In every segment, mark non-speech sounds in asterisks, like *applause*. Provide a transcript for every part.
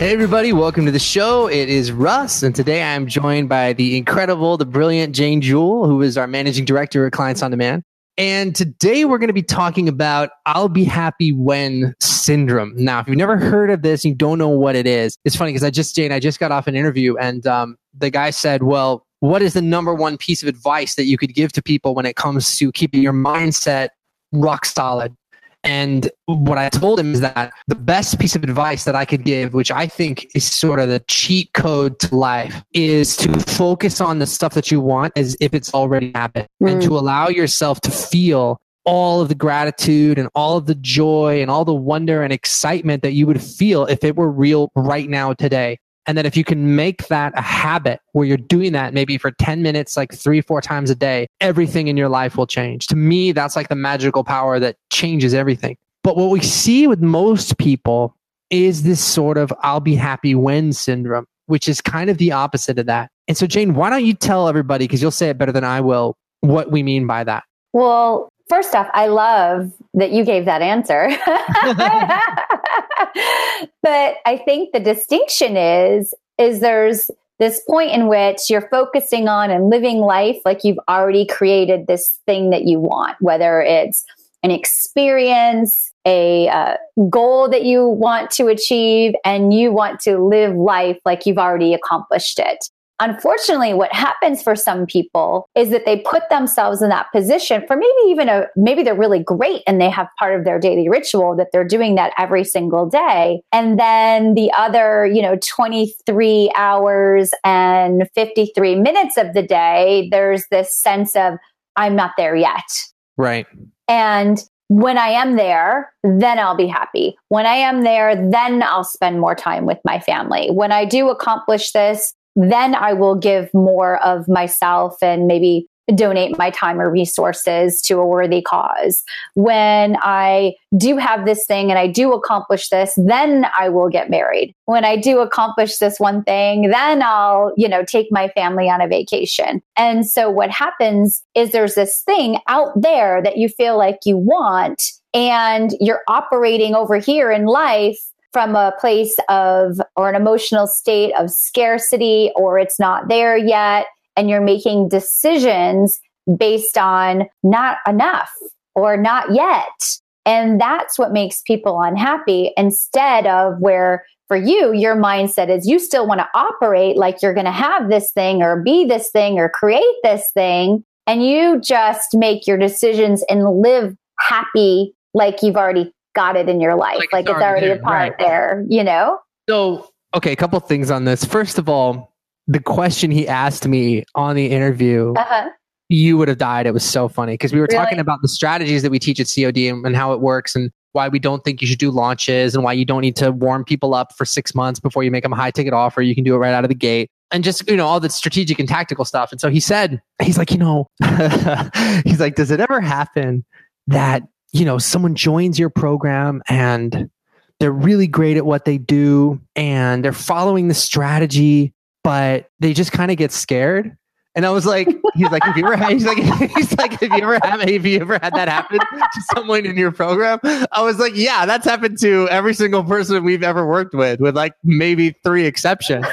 Hey, everybody, welcome to the show. It is Russ, and today I'm joined by the incredible, the brilliant Jane Jewell, who is our managing director at Clients on Demand. And today we're going to be talking about I'll be happy when syndrome. Now, if you've never heard of this, you don't know what it is. It's funny because I just, Jane, I just got off an interview and um, the guy said, Well, what is the number one piece of advice that you could give to people when it comes to keeping your mindset rock solid? And what I told him is that the best piece of advice that I could give, which I think is sort of the cheat code to life, is to focus on the stuff that you want as if it's already happened mm. and to allow yourself to feel all of the gratitude and all of the joy and all the wonder and excitement that you would feel if it were real right now today. And that if you can make that a habit where you're doing that maybe for 10 minutes, like three, four times a day, everything in your life will change. To me, that's like the magical power that changes everything. But what we see with most people is this sort of I'll be happy when syndrome, which is kind of the opposite of that. And so, Jane, why don't you tell everybody, because you'll say it better than I will, what we mean by that? Well, first off, I love that you gave that answer. *laughs* but I think the distinction is is there's this point in which you're focusing on and living life like you've already created this thing that you want, whether it's an experience, a uh, goal that you want to achieve, and you want to live life like you've already accomplished it. Unfortunately, what happens for some people is that they put themselves in that position for maybe even a, maybe they're really great and they have part of their daily ritual that they're doing that every single day. And then the other, you know, 23 hours and 53 minutes of the day, there's this sense of, I'm not there yet. Right. And when I am there, then I'll be happy. When I am there, then I'll spend more time with my family. When I do accomplish this, then I will give more of myself and maybe donate my time or resources to a worthy cause. When I do have this thing and I do accomplish this, then I will get married. When I do accomplish this one thing, then I'll, you know, take my family on a vacation. And so what happens is there's this thing out there that you feel like you want and you're operating over here in life from a place of or an emotional state of scarcity or it's not there yet and you're making decisions based on not enough or not yet. And that's what makes people unhappy. Instead of where for you your mindset is you still want to operate like you're going to have this thing or be this thing or create this thing and you just make your decisions and live happy like you've already got it in your life. Like, like it's, already, already a part right. there, you know? So, okay, a couple things on this. First of all, the question he asked me on the interview, uh-huh. you would have died. It was so funny because we were really? talking about the strategies that we teach at COD and, and how it works and why we don't think you should do launches and why you don't need to warm people up for six months before you make them a high ticket offer. You can do it right out of the gate and just you know all the strategic and tactical stuff and so he said he's like you know *laughs* he's like does it ever happen that you know, someone joins your program and they're really great at what they do and they're following the strategy, but they just kind of get scared. And I was like, he's like, have you ever had, he's like, *laughs* he's like, have you ever have you ever had that happen to someone in your program? I was like, yeah, that's happened to every single person we've ever worked with, with like maybe three exceptions.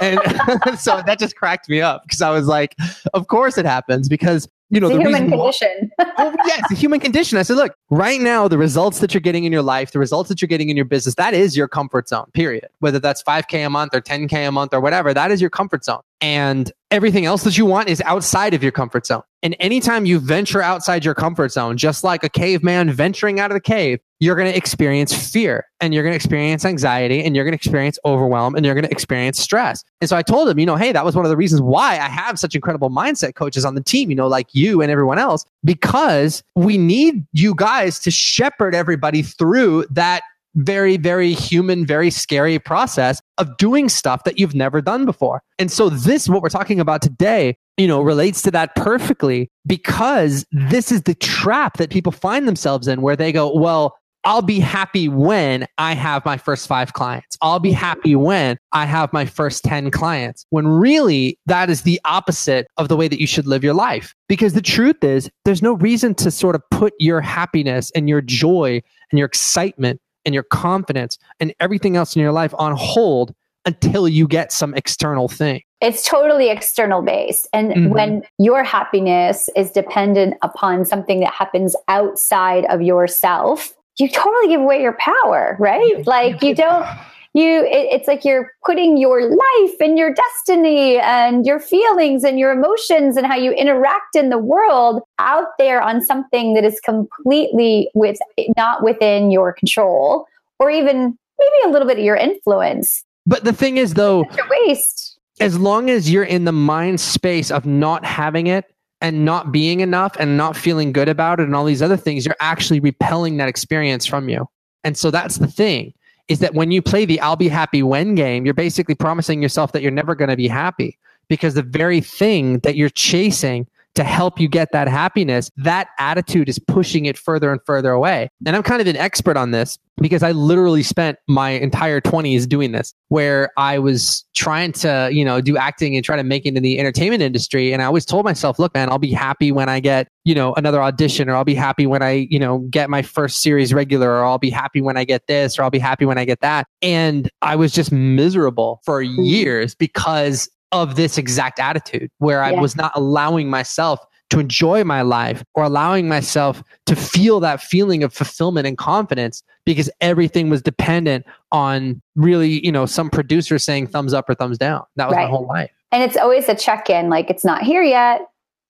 And *laughs* so that just cracked me up because I was like, of course it happens because you know, the, the human condition. Why, *laughs* oh, it's a human condition. I said, look, right now, the results that you're getting in your life, the results that you're getting in your business, that is your comfort zone, period. Whether that's 5K a month or 10K a month or whatever, that is your comfort zone. And everything else that you want is outside of your comfort zone. And anytime you venture outside your comfort zone, just like a caveman venturing out of the cave, you're going to experience fear and you're going to experience anxiety and you're going to experience overwhelm and you're going to experience stress. And so I told him, you know, hey, that was one of the reasons why I have such incredible mindset coaches on the team, you know, like you and everyone else, because we need you guys to shepherd everybody through that very, very human, very scary process of doing stuff that you've never done before. And so this, what we're talking about today, you know, relates to that perfectly because this is the trap that people find themselves in where they go, well, I'll be happy when I have my first five clients. I'll be happy when I have my first 10 clients. When really that is the opposite of the way that you should live your life. Because the truth is, there's no reason to sort of put your happiness and your joy and your excitement and your confidence and everything else in your life on hold until you get some external thing. It's totally external based. And mm-hmm. when your happiness is dependent upon something that happens outside of yourself, you totally give away your power, right? Like you don't you it, it's like you're putting your life and your destiny and your feelings and your emotions and how you interact in the world out there on something that is completely with not within your control or even maybe a little bit of your influence. But the thing is though waste. as long as you're in the mind space of not having it and not being enough and not feeling good about it and all these other things, you're actually repelling that experience from you. And so that's the thing is that when you play the I'll be happy when game, you're basically promising yourself that you're never going to be happy because the very thing that you're chasing to help you get that happiness, that attitude is pushing it further and further away. And I'm kind of an expert on this because I literally spent my entire 20s doing this, where I was trying to, you know, do acting and try to make it in the entertainment industry. And I always told myself, look, man, I'll be happy when I get, you know, another audition, or I'll be happy when I, you know, get my first series regular, or I'll be happy when I get this, or I'll be happy when I get that. And I was just miserable for mm-hmm. years because of this exact attitude where I was not allowing myself to enjoy my life or allowing myself to feel that feeling of fulfillment and confidence because everything was dependent on really, you know, some producer saying thumbs up or thumbs down. That was right. my whole life. And it's always a check in like, it's not here yet.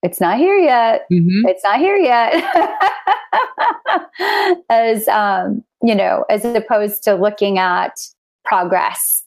It's not here yet. Mm-hmm. It's not here yet. *laughs* as, um, you know, as opposed to looking at progress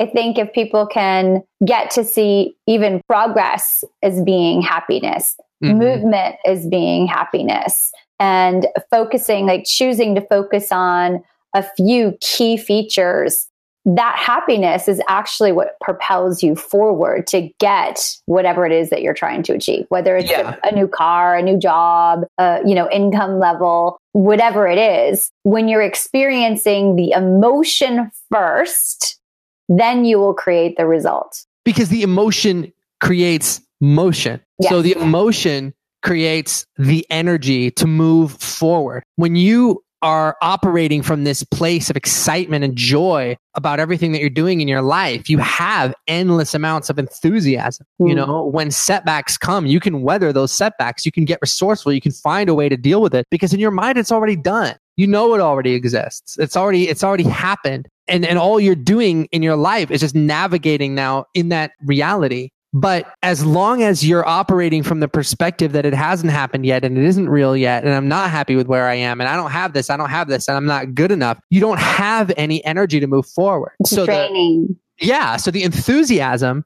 I think if people can get to see even progress as being happiness, mm-hmm. movement as being happiness, and focusing, like choosing to focus on a few key features, that happiness is actually what propels you forward to get whatever it is that you're trying to achieve, whether it's yeah. a, a, new car, a new job, uh, you know, income level, whatever it is. When you're experiencing the emotion first, then you will create the result. Because the emotion creates motion. Yes. So the emotion creates the energy to move forward. When you are operating from this place of excitement and joy about everything that you're doing in your life, you have endless amounts of enthusiasm. Mm. You know, when setbacks come, you can weather those setbacks. You can get resourceful. You can find a way to deal with it because in your mind, it's already done. You know, it already exists. It's already, it's already happened. And and all you're doing in your life is just navigating now in that reality. But as long as you're operating from the perspective that it hasn't happened yet and it isn't real yet and i'm not happy with where i am and i don't have this i don't have this and i'm not good enough you don't have any energy to move forward. It's so the, yeah so the enthusiasm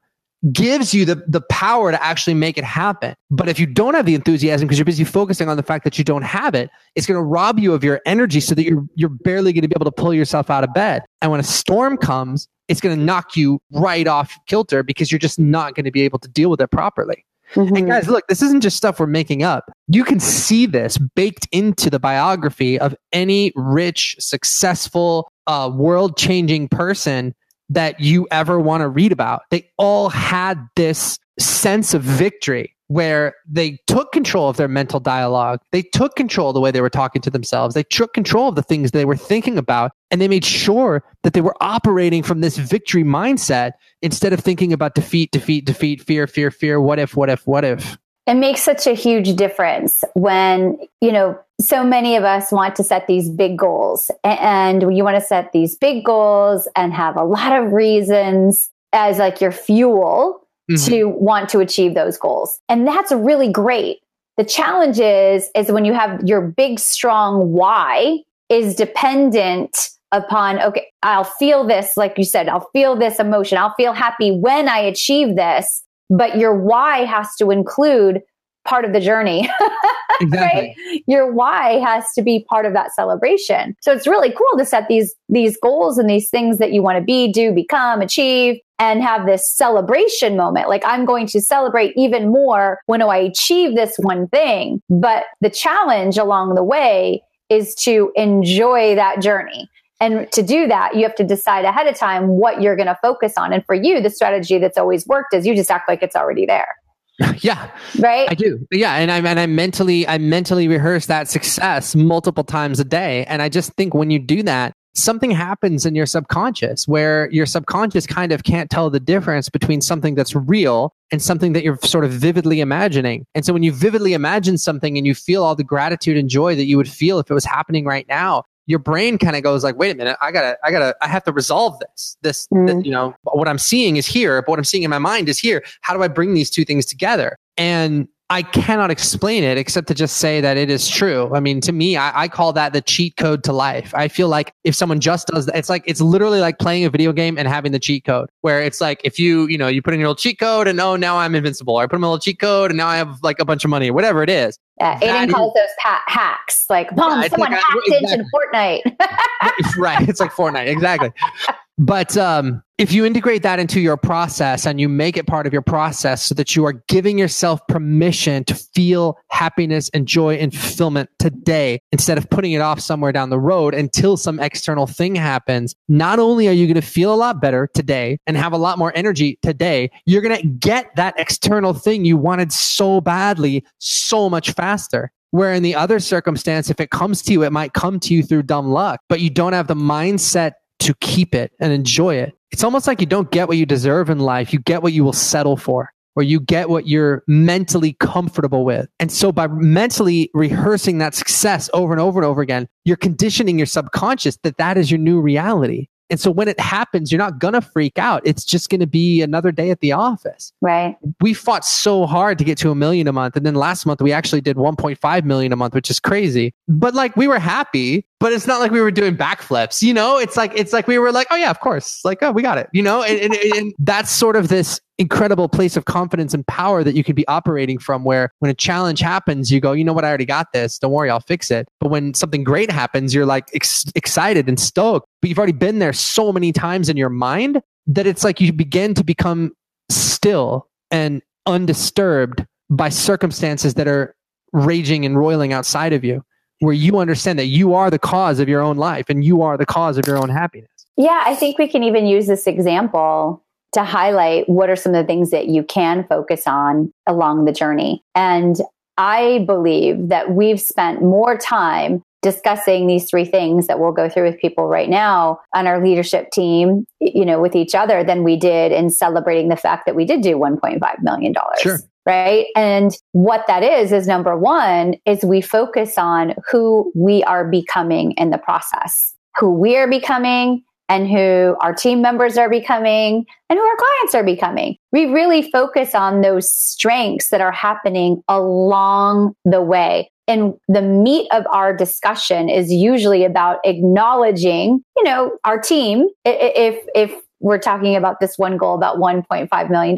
gives you the, the power to actually make it happen. But if you don't have the enthusiasm because you're busy focusing on the fact that you don't have it, it's going to rob you of your energy so that you're, you're barely going to be able to pull yourself out of bed. And when a storm comes, it's going to knock you right off kilter because you're just not going to be able to deal with it properly. Mm-hmm. And guys, look, this isn't just stuff we're making up. You can see this baked into the biography of any rich, successful, uh, world changing person that you ever want to read about. They all had this sense of victory where they took control of their mental dialogue. They took control of the way they were talking to themselves. They took control of the things they were thinking about. And they made sure that they were operating from this victory mindset instead of thinking about defeat, defeat, defeat, fear, fear, fear, what if, what if, what if. It makes such a huge difference when, you know, so many of us want to set these big goals and you want to set these big goals and have a lot of reasons as like your fuel mm-hmm. to want to achieve those goals. And that's really great. The challenge is is when you have your big strong why is dependent upon okay, I'll feel this like you said, I'll feel this emotion. I'll feel happy when I achieve this, but your why has to include part of the journey. *laughs* Exactly. right? Your why has to be part of that celebration. So it's really cool to set these these goals and these things that you want to be, do, become, achieve and have this celebration moment. Like I'm going to celebrate even more when I achieve this one thing. But the challenge along the way is to enjoy that journey. And to do that, you have to decide ahead of time what you're going to focus on. And for you, the strategy that's always worked is you just act like it's already there. *laughs* yeah right i do yeah and i and i mentally i mentally rehearse that success multiple times a day and i just think when you do that something happens in your subconscious where your subconscious kind of can't tell the difference between something that's real and something that you're sort of vividly imagining. And so when you vividly imagine something and you feel all the gratitude and joy that you would feel if it was happening right now, your brain kind of goes like, wait a minute, I gotta, I gotta, I have to resolve this. This, mm. this, you know, what I'm seeing is here, but what I'm seeing in my mind is here. How do I bring these two things together? And I cannot explain it except to just say that it is true. I mean, to me, I, I, call that the cheat code to life. I feel like if someone just does that, it's like, it's literally like playing a video game and having the cheat code where it's like, if you, you know, you put in your little cheat code and oh, now I'm invincible, or I put in my little cheat code and now I have like a bunch of money or whatever it is. Yeah, Aiden calls those pa- hacks. Like, boom, yeah, someone hacked exactly. into Fortnite. *laughs* *laughs* right. It's like Fortnite. Exactly. But um, if you integrate that into your process and you make it part of your process so that you are giving yourself permission to feel happiness and joy and fulfillment today instead of putting it off somewhere down the road until some external thing happens, not only are you going to feel a lot better today and have a lot more energy today, you're going to get that external thing you wanted so badly so much faster. Where in the other circumstance, if it comes to you, it might come to you through dumb luck, but you don't have the mindset to keep it and enjoy it. It's almost like you don't get what you deserve in life. You get what you will settle for, or you get what you're mentally comfortable with. And so by mentally rehearsing that success over and over and over again, you're conditioning your subconscious that that is your new reality. And so when it happens, you're not going to freak out. It's just going to be another day at the office. Right. We fought so hard to get to a million a month. And then last month we actually did 1.5 million a month, which is crazy. But like we were happy, but it's not like we were doing backflips, you know? It's like, it's like we were like, oh yeah, of course. Like, oh, we got it, you know? And, and, and that's sort of this incredible place of confidence and power that you can be operating from where when a challenge happens, you go, you know what? I already got this. Don't worry, I'll fix it. But when something great happens, you're like ex- excited and stoked, but you've already been there so many times in your mind that it's like you begin to become still and undisturbed by circumstances that are raging and roiling outside of you, where you understand that you are the cause of your own life and you are the cause of your own happiness. Yeah, I think we can even use this example to highlight what are some of the things that you can focus on along the journey. And I believe that we've spent more time discussing these three things that we'll go through with people right now on our leadership team, you know, with each other than we did in celebrating the fact that we did do 1.5 million dollars. Sure. Right. And what that is, is number one, is we focus on who we are becoming in the process, who we are becoming, and who our team members are becoming and who our clients are becoming. We really focus on those strengths that are happening along the way. And the meat of our discussion is usually about acknowledging, you know, our team. If, if we're talking about this one goal about $1.5 million,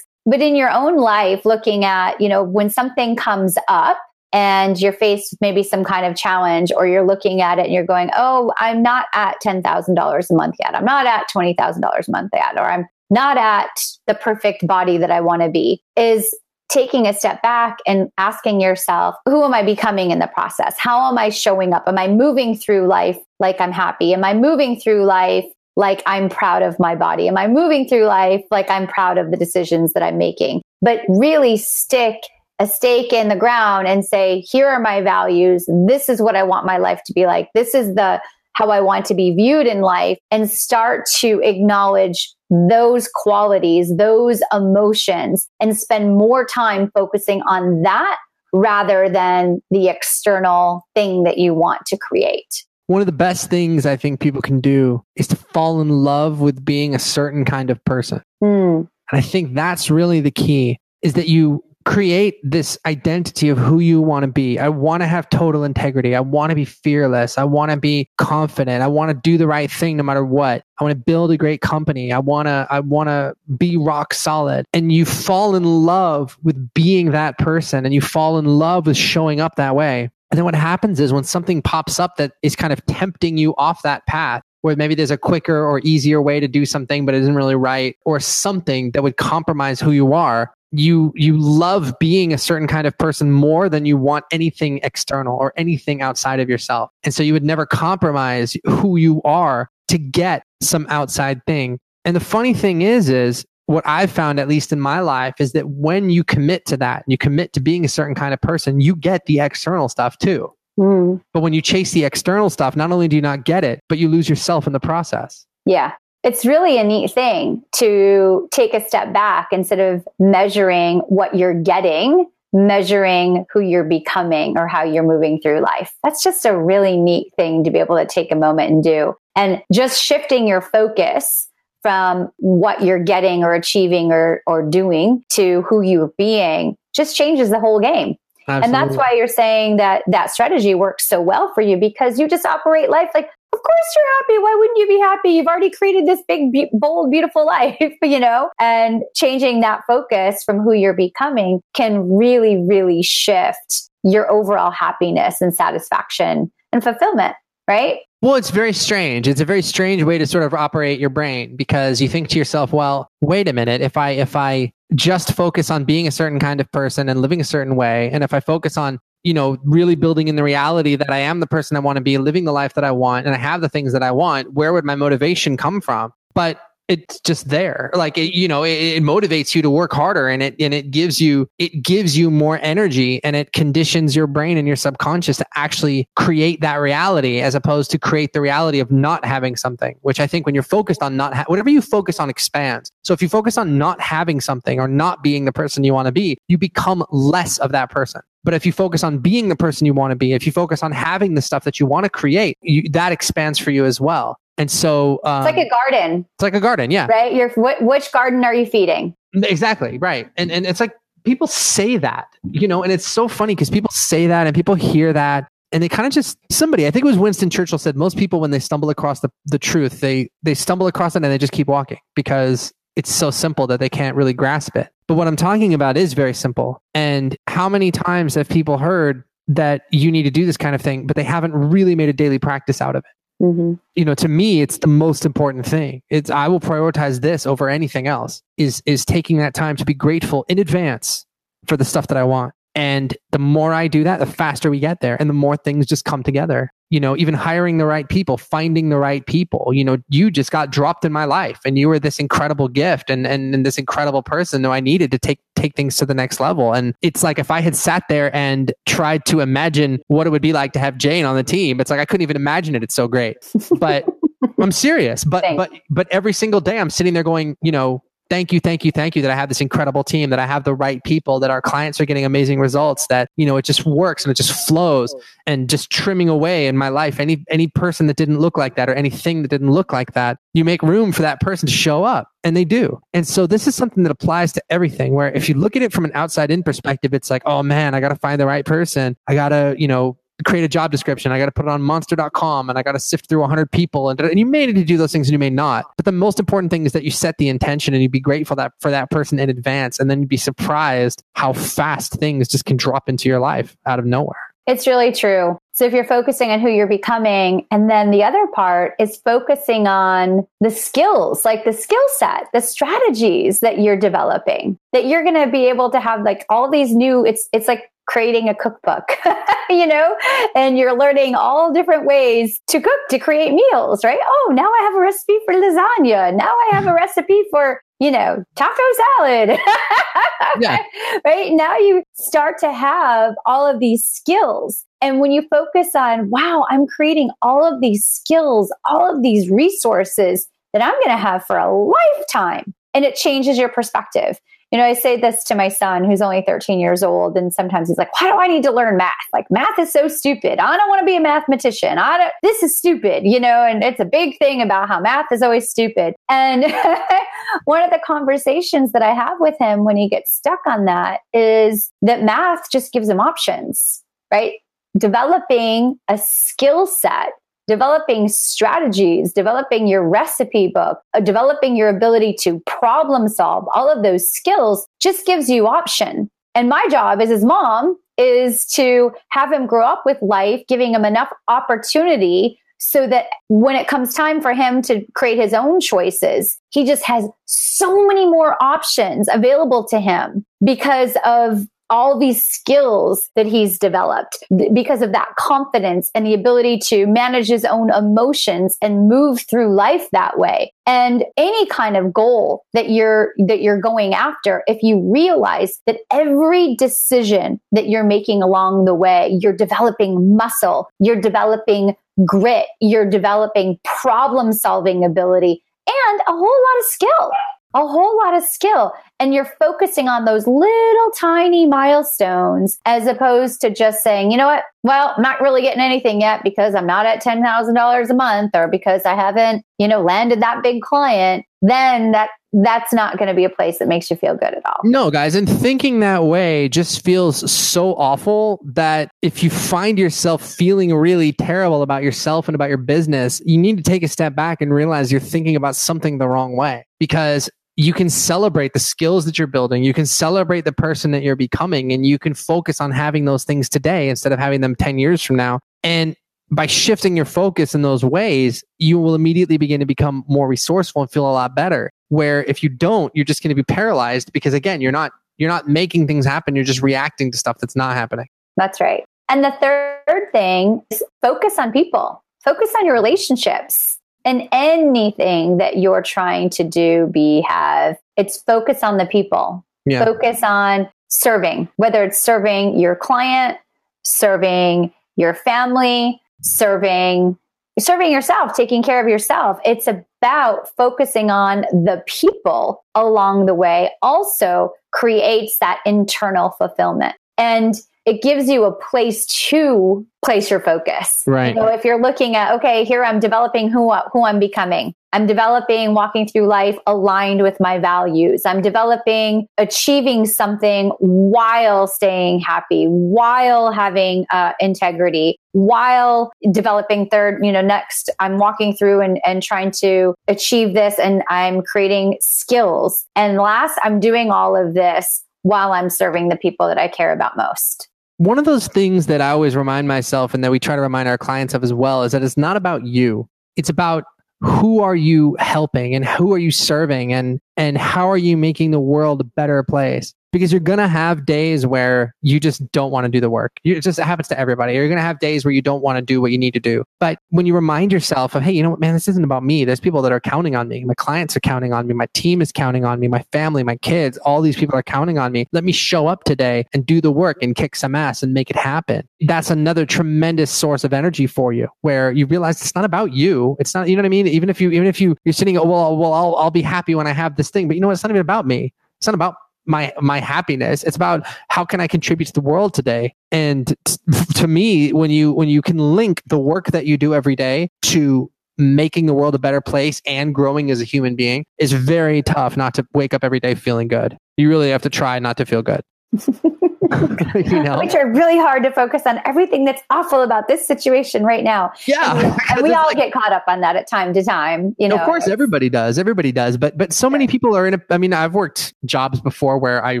but in your own life, looking at, you know, when something comes up, and you're faced with maybe some kind of challenge or you're looking at it and you're going, oh, I'm not at $10,000 a month yet. I'm not at $20,000 a month yet, or I'm not at the perfect body that I want to be, is taking a step back and asking yourself, who am I becoming in the process? How am I showing up? Am I moving through life like I'm happy? Am I moving through life like I'm proud of my body? Am I moving through life like I'm proud of the decisions that I'm making? But really stick a stake in the ground and say, here are my values. This is what I want my life to be like. This is the how I want to be viewed in life and start to acknowledge those qualities, those emotions and spend more time focusing on that rather than the external thing that you want to create. One of the best things I think people can do is to fall in love with being a certain kind of person. Mm. And I think that's really the key is that you create this identity of who you want to be. I want to have total integrity. I want to be fearless. I want to be confident. I want to do the right thing no matter what. I want to build a great company. I want to I want to be rock solid. And you fall in love with being that person and you fall in love with showing up that way. And then what happens is when something pops up that is kind of tempting you off that path, where maybe there's a quicker or easier way to do something, but it isn't really right, or something that would compromise who you are, you you love being a certain kind of person more than you want anything external or anything outside of yourself. And so you would never compromise who you are to get some outside thing. And the funny thing is is what I've found, at least in my life, is that when you commit to that, you commit to being a certain kind of person, you get the external stuff too. Mm. But when you chase the external stuff, not only do you not get it, but you lose yourself in the process. Yeah. It's really a neat thing to take a step back instead of measuring what you're getting, measuring who you're becoming or how you're moving through life. That's just a really neat thing to be able to take a moment and do. And just shifting your focus from what you're getting or achieving or, or doing to who you're being just changes the whole game. Absolutely. And that's why you're saying that that strategy works so well for you because you just operate life like, of course you're happy. Why wouldn't you be happy? You've already created this big, bold, beautiful *laughs* life, *laughs* you know? And changing that focus from who you're becoming can really, really shift your overall happiness and satisfaction and fulfillment, right? Well, it's very strange. It's a very strange way to sort of operate your brain because you think to yourself, well, wait a minute, if I if I just focus on being a certain kind of person and living a certain way, and if I focus on, you know, really building in the reality that I am the person I want to be, living the life that I want, and I have the things that I want, where would my motivation come from? But it's just there. Like it, you know it, it, motivates you to work harder and it and it gives you it gives you more energy and it conditions your brain and your subconscious to actually create that reality as opposed to create the reality of not having something which i think when you're focused on not ha- whatever you focus on expands. So if you focus on not having something or not being the person you want to be you become less of that person. But if you focus on being the person you want to be, if you focus on having the stuff that you want to create, you, that expands for you as well. And so um, it's like a garden. It's like a garden, yeah. Right. You're wh- which garden are you feeding? Exactly. Right. And and it's like people say that, you know, and it's so funny because people say that and people hear that and they kind of just somebody i think it was winston churchill said most people when they stumble across the, the truth they they stumble across it and they just keep walking because it's so simple that they can't really grasp it but what i'm talking about is very simple and how many times have people heard that you need to do this kind of thing but they haven't really made a daily practice out of it Mm-hmm. You know, to me, it's the most important thing. It's I will prioritize this over anything else. Is is taking that time to be grateful in advance for the stuff that I want. And the more I do that, the faster we get there, and the more things just come together you know, even hiring the right people, finding the right people. You know, you just got dropped in my life and you were this incredible gift and, and, and this incredible person that I needed to take take things to the next level. And it's like if I had sat there and tried to imagine what it would be like to have Jane on the team, it's like I couldn't even imagine it. It's so great. But *laughs* I'm serious. But Thanks. but but every single day I'm sitting there going, you know, thank you, thank you, thank you that I have this incredible team, that I have the right people, that our clients are getting amazing results, that, you know, it just works and it just flows and just trimming away in my life. Any, any person that didn't look like that or anything that didn't look like that, you make room for that person to show up and they do. And so this is something that applies to everything where if you look at it from an outside in perspective, it's like, oh man, I got to find the right person. I got to, you know, create a job description. I got to put it on monster.com and I got to sift through 100 people. And, and you may need to do those things and you may not. But the most important thing is that you set the intention and you be grateful that for that person in advance. And then you'd be surprised how fast things just can drop into your life out of nowhere. It's really true. So if you're focusing on who you're becoming, and then the other part is focusing on the skills, like the skill set, the strategies that you're developing, that you're going to be able to have like all these new, it's, it's like creating a cookbook, *laughs* you know, and you're learning all different ways to cook, to create meals, right? Oh, now I have a recipe for lasagna. Now I have a *laughs* recipe for, you know, taco salad. *laughs* yeah. Right. Now you start to have all of these skills. And when you focus on, wow, I'm creating all of these skills, all of these resources that I'm going to have for a lifetime, and it changes your perspective you know, I say this to my son who's only 13 years old, and sometimes he's like, Why do I need to learn math? Like, math is so stupid. I don't want to be a mathematician. I don't, this is stupid, you know, and it's a big thing about how math is always stupid. And *laughs* one of the conversations that I have with him when he gets stuck on that is that math just gives him options, right? Developing a skill set developing strategies, developing your recipe book, uh, developing your ability to problem solve, all of those skills just gives you option. And my job as his mom is to have him grow up with life, giving him enough opportunity so that when it comes time for him to create his own choices, he just has so many more options available to him because of all these skills that he's developed because of that confidence and the ability to manage his own emotions and move through life that way. And any kind of goal that you're that you're going after if you realize that every decision that you're making along the way you're developing muscle you're developing grit you're developing problem solving ability and a whole lot of skill a whole lot of skill and you're focusing on those little tiny milestones as opposed to just saying, you know what? Well, I'm not really getting anything yet because I'm not at $10,000 a month or because I haven't, you know, landed that big client. Then that that's not going to be a place that makes you feel good at all. No, guys, and thinking that way just feels so awful that if you find yourself feeling really terrible about yourself and about your business, you need to take a step back and realize you're thinking about something the wrong way. Because you can celebrate the skills that you're building. You can celebrate the person that you're becoming, and you can focus on having those things today instead of having them 10 years from now. And by shifting your focus in those ways, you will immediately begin to become more resourceful and feel a lot better. Where if you don't, you're just going to be paralyzed because again, you're not you're not making things happen. You're just reacting to stuff that's not happening. That's right. And the third thing is focus on people. Focus on your relationships in anything that you're trying to do, be, have, it's focus on the people. Yeah. Focus on serving, whether it's serving your client, serving your family, serving serving yourself, taking care of yourself. It's about focusing on the people along the way also creates that internal fulfillment. And it gives you a place to place your focus. Right. So if you're looking at, okay, here I'm developing who, who I'm becoming. I'm developing walking through life aligned with my values. I'm developing achieving something while staying happy, while having uh, integrity, while developing third, you know, next I'm walking through and, and trying to achieve this and I'm creating skills. And last, I'm doing all of this while I'm serving the people that I care about most. One of those things that I always remind myself and that we try to remind our clients of as well is that it's not about you. It's about who are you helping and who are you serving and and how are you making the world a better place? Because you're going to have days where you just don't want to do the work. It just happens to everybody. You're going to have days where you don't want to do what you need to do. But when you remind yourself of, hey, you know what, man, this isn't about me. There's people that are counting on me. My clients are counting on me. My team is counting on me. My family, my kids, all these people are counting on me. Let me show up today and do the work and kick some ass and make it happen. That's another tremendous source of energy for you where you realize it's not about you. It's not, you know what I mean? Even if you, even if you, you're sitting, well, well, I'll, I'll be happy when I have this thing, but you know what? It's not even about me. It's not about my my happiness. It's about how can i contribute to the world today? And t- to me when you when you can link the work that you do every day to making the world a better place and growing as a human being is very tough not to wake up every day feeling good. You really have to try not to feel good *laughs* *laughs* you know? I try really hard to focus on everything that's awful about this situation right now. Yeah. And, and we all like, get caught up on that at time to time. You know, of course, everybody does. Everybody does. But but so many people are in a I mean, I've worked jobs before where I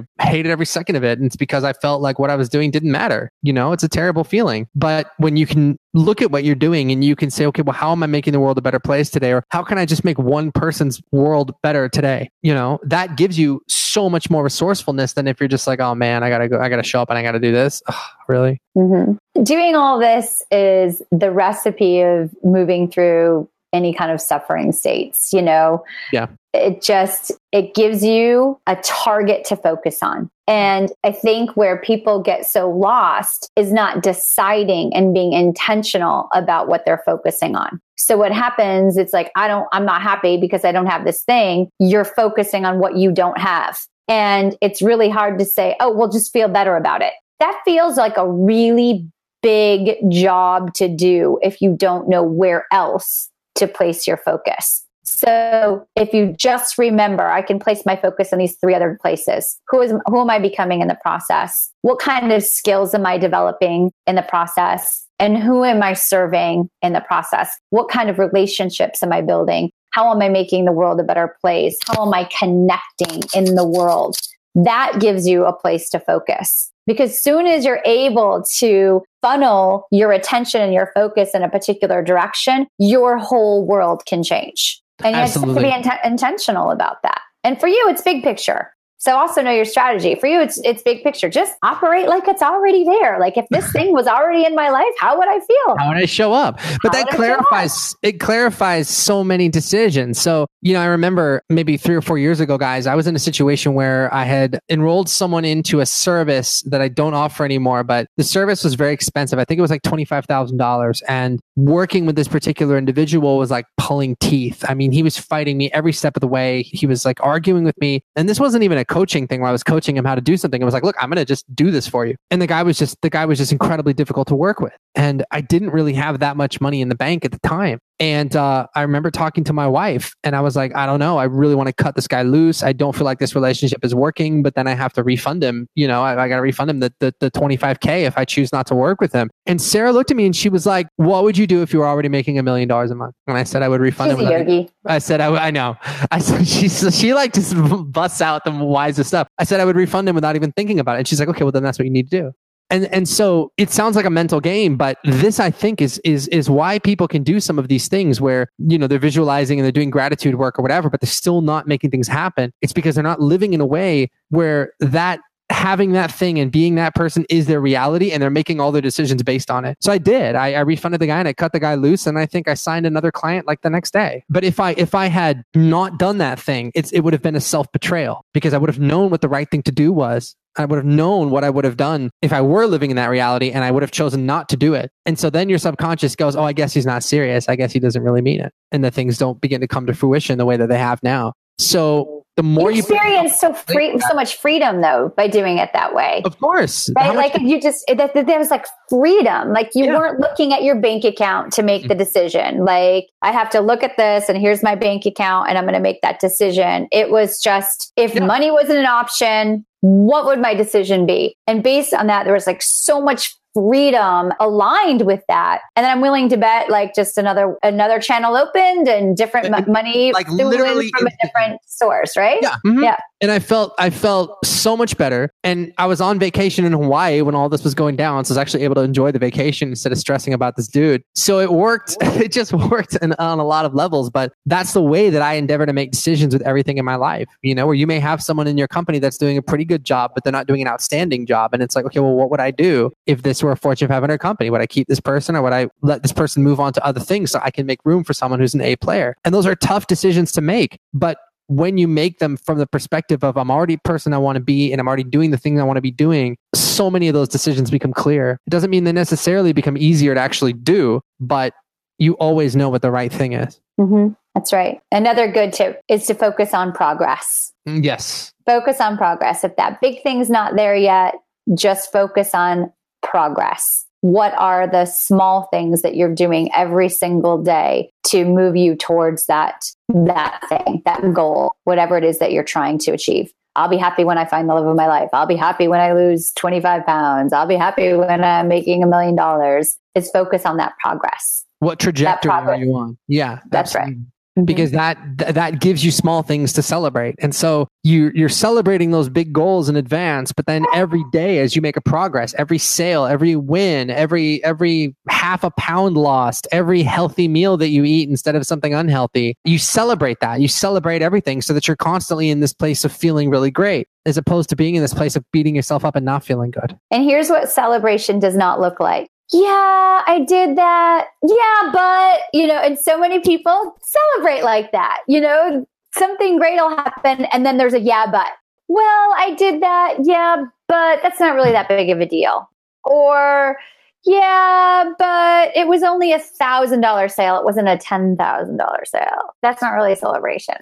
hated every second of it. And it's because I felt like what I was doing didn't matter. You know, it's a terrible feeling. But when you can look at what you're doing and you can say, okay, well, how am I making the world a better place today? Or how can I just make one person's world better today? You know, that gives you so much more resourcefulness than if you're just like, oh man, I gotta go, I gotta show up and I gotta do this. Ugh, really? Mm-hmm. Doing all this is the recipe of moving through any kind of suffering states, you know? Yeah. It just, it gives you a target to focus on. And I think where people get so lost is not deciding and being intentional about what they're focusing on. So what happens, it's like, I don't, I'm not happy because I don't have this thing. You're focusing on what you don't have And it's really hard to say, oh, we'll just feel better about it. That feels like a really big job to do if you don't know where else to place your focus. So if you just remember, I can place my focus in these three other places. Who is who am I becoming in the process? What kind of skills am I developing in the process? And who am I serving in the process? What kind of relationships am I building? How am I making the world a better place? How am I connecting in the world? That gives you a place to focus. Because soon as you're able to funnel your attention and your focus in a particular direction, your whole world can change. And you have to be int- intentional about that. And for you, it's big picture. So also know your strategy. For you, it's it's big picture. Just operate like it's already there. Like if this *laughs* thing was already in my life, how would I feel? How would I show up? But how that clarifies it clarifies so many decisions. So, you know, I remember maybe three or four years ago, guys, I was in a situation where I had enrolled someone into a service that I don't offer anymore, but the service was very expensive. I think it was like $25,000. And working with this particular individual was like pulling teeth. I mean, he was fighting me every step of the way. He was like arguing with me. And this wasn't even a coaching thing where I was coaching him how to do something. I was like, look, I'm going to just do this for you. And the guy was just, the guy was just incredibly difficult to work with. And I didn't really have that much money in the bank at the time. And uh, I remember talking to my wife, and I was like, I don't know. I really want to cut this guy loose. I don't feel like this relationship is working, but then I have to refund him. You know, I, I got to refund him the, the, the 25K if I choose not to work with him. And Sarah looked at me and she was like, What would you do if you were already making a million dollars a month? And I said, I would refund She's him. Yogi. I said, I, I know. I said, *laughs* she, she like just busts out the wisest stuff. I said, I would refund him without even thinking about it. And she's like, Okay, well, then that's what you need to do and and so it sounds like a mental game but this i think is is is why people can do some of these things where you know they're visualizing and they're doing gratitude work or whatever but they're still not making things happen. It's because they're not living in a way where that having that thing and being that person is their reality and they're making all their decisions based on it. So i did. I, I refunded the guy and i cut the guy loose and i think i signed another client like the next day. But if i if i had not done that thing it's it would have been a self-betrayal because i would have known what the right thing to do was I would have known what I would have done if I were living in that reality and I would have chosen not to do it. And so then your subconscious goes, Oh, I guess he's not serious. I guess he doesn't really mean it. And the things don't begin to come to fruition the way that they have now. So the more you experience you so free, so much freedom though by doing it that way. Of course, right? Like you just that there was like freedom. Like you yeah. weren't looking at your bank account to make the mm-hmm. decision. Like I have to look at this, and here's my bank account, and I'm going to make that decision. It was just if yeah. money wasn't an option, what would my decision be? And based on that, there was like so much freedom aligned with that. And then i'm willing to bet like just another another channel opened and different m- money like literally from a different source right? Yeah. Mm-hmm. yeah and I felt I felt so much better. And I was on vacation in Hawaii when all this was going down, so I was actually able to enjoy the vacation instead of stressing about this dude. So it worked. *laughs* It just worked in, on a lot of levels. But that's the way that I endeavor to make decisions with everything in my life. You know, where you may have someone in your company that's doing a pretty good job, but they're not doing an outstanding job, and it's like, okay, well, what would I do if this were a Fortune 500 company? Would I keep this person, or would I let this person move on to other things so I can make room for someone who's an A player? And those are tough decisions to make, but when you make them from the perspective of I'm already a person I want to be and I'm already doing the things I want to be doing, so many of those decisions become clear. It doesn't mean they necessarily become easier to actually do, but you always know what the right thing is. Mm-hmm. That's right. Another good tip is to focus on progress. Mm, yes. Focus on progress. If that big thing's not there yet, just focus on progress what are the small things that you're doing every single day to move you towards that that thing that goal whatever it is that you're trying to achieve? I'll be happy when i find the love of my life. I'll be happy when i lose 25 pounds. I'll be happy when i'm making a million dollars. Is focus on that progress. What trajectory are you on? Yeah that's right mm-hmm. because that that gives you small things to celebrate. And so you you're celebrating those big goals in advance but then every day as you make a progress every sale every win every every half a pound lost every healthy meal that you eat instead of something unhealthy you celebrate that. You celebrate everything so that you're constantly in this place of feeling really great as opposed to being in this place of beating yourself up and not feeling good. And here's what celebration does not look like yeah, I did that. Yeah, but, you know, and so many people celebrate like that. You know, something great will happen and then there's a yeah, but. Well, I did that. Yeah, but that's not really that big of a deal. Or, Yeah, but it was only a thousand dollar sale. It wasn't a ten thousand dollar sale. That's not really a celebration.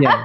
yeah,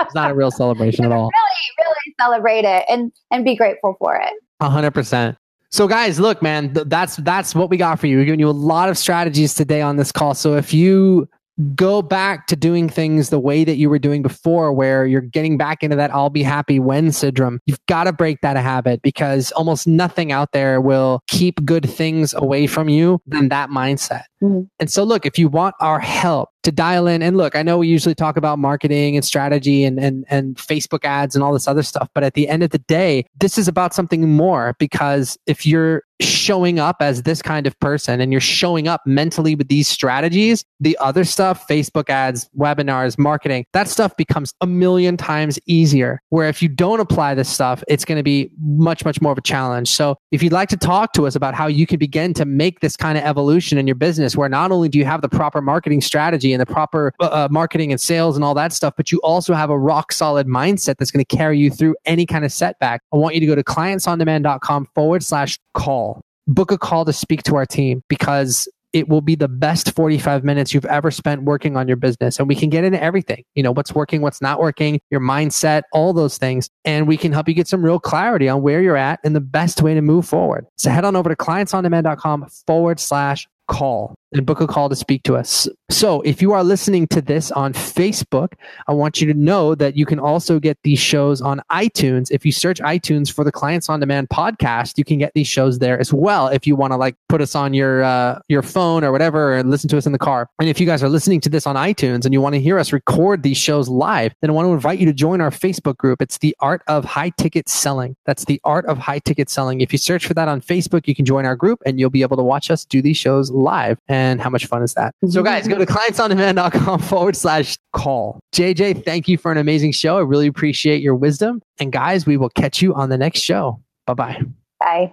it's not a real celebration at *laughs* all. Really, really celebrate it and and be grateful for it. A hundred percent. So, guys, look, man, th- that's that's what we got for you. We're giving you a lot of strategies today on this call. So, if you go back to doing things the way that you were doing before, where you're getting back into that I'll be happy when syndrome. You've got to break that habit because almost nothing out there will keep good things away from you than that mindset. Mm-hmm. And so, look, if you want our help to dial in, and look, I know we usually talk about marketing and strategy and, and, and Facebook ads and all this other stuff, but at the end of the day, this is about something more because if you're showing up as this kind of person and you're showing up mentally with these strategies, the other stuff, Facebook ads, webinars, marketing, that stuff becomes a million times easier. Where if you don't apply this stuff, it's going to be much, much more of a challenge. So if you'd like to talk to us about how you can begin to make this kind of evolution in your business, where not only do you have the proper marketing strategy and the proper uh, marketing and sales and all that stuff, but you also have a rock solid mindset that's going to carry you through any kind of setback, I want you to go to clientsondemand.com forward slash call. Book a call to speak to our team because it will be the best 45 minutes you've ever spent working on your business. And we can get into everything, you know, what's working, what's not working, your mindset, all those things. And we can help you get some real clarity on where you're at and the best way to move forward. So head on over to clientsondemand.com forward slash call and book a call to speak to us. So, if you are listening to this on Facebook, I want you to know that you can also get these shows on iTunes. If you search iTunes for the Clients on Demand podcast, you can get these shows there as well. If you want to like put us on your uh, your phone or whatever and listen to us in the car. And if you guys are listening to this on iTunes and you want to hear us record these shows live, then I want to invite you to join our Facebook group. It's the Art of High Ticket Selling. That's the Art of High Ticket Selling. If you search for that on Facebook, you can join our group and you'll be able to watch us do these shows live. And how much fun is that? So, guys, go to *laughs* clientsondemand.com forward slash call. JJ, thank you for an amazing show. I really appreciate your wisdom. And, guys, we will catch you on the next show. Bye-bye. Bye.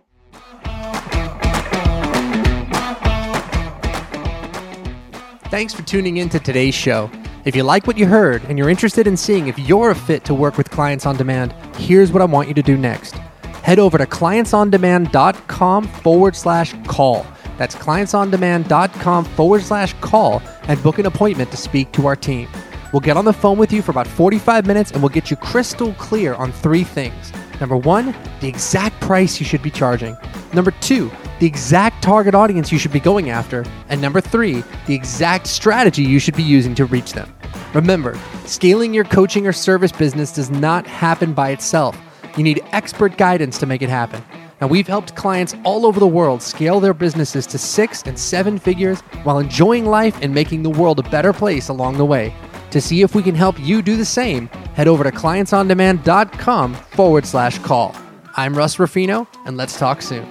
Thanks for tuning in to today's show. If you like what you heard and you're interested in seeing if you're a fit to work with clients on demand, here's what I want you to do next. Head over to clientsondemand.com forward slash call that's clientsondemand.com forward slash call and book an appointment to speak to our team. We'll get on the phone with you for about 45 minutes and we'll get you crystal clear on three things. Number one, the exact price you should be charging. Number two, the exact target audience you should be going after. And number three, the exact strategy you should be using to reach them. Remember, scaling your coaching or service business does not happen by itself. You need expert guidance to make it happen. Now, we've helped clients all over the world scale their businesses to six and seven figures while enjoying life and making the world a better place along the way. To see if we can help you do the same, head over to clientsondemand.com forward slash call. I'm Russ Ruffino, and let's talk soon.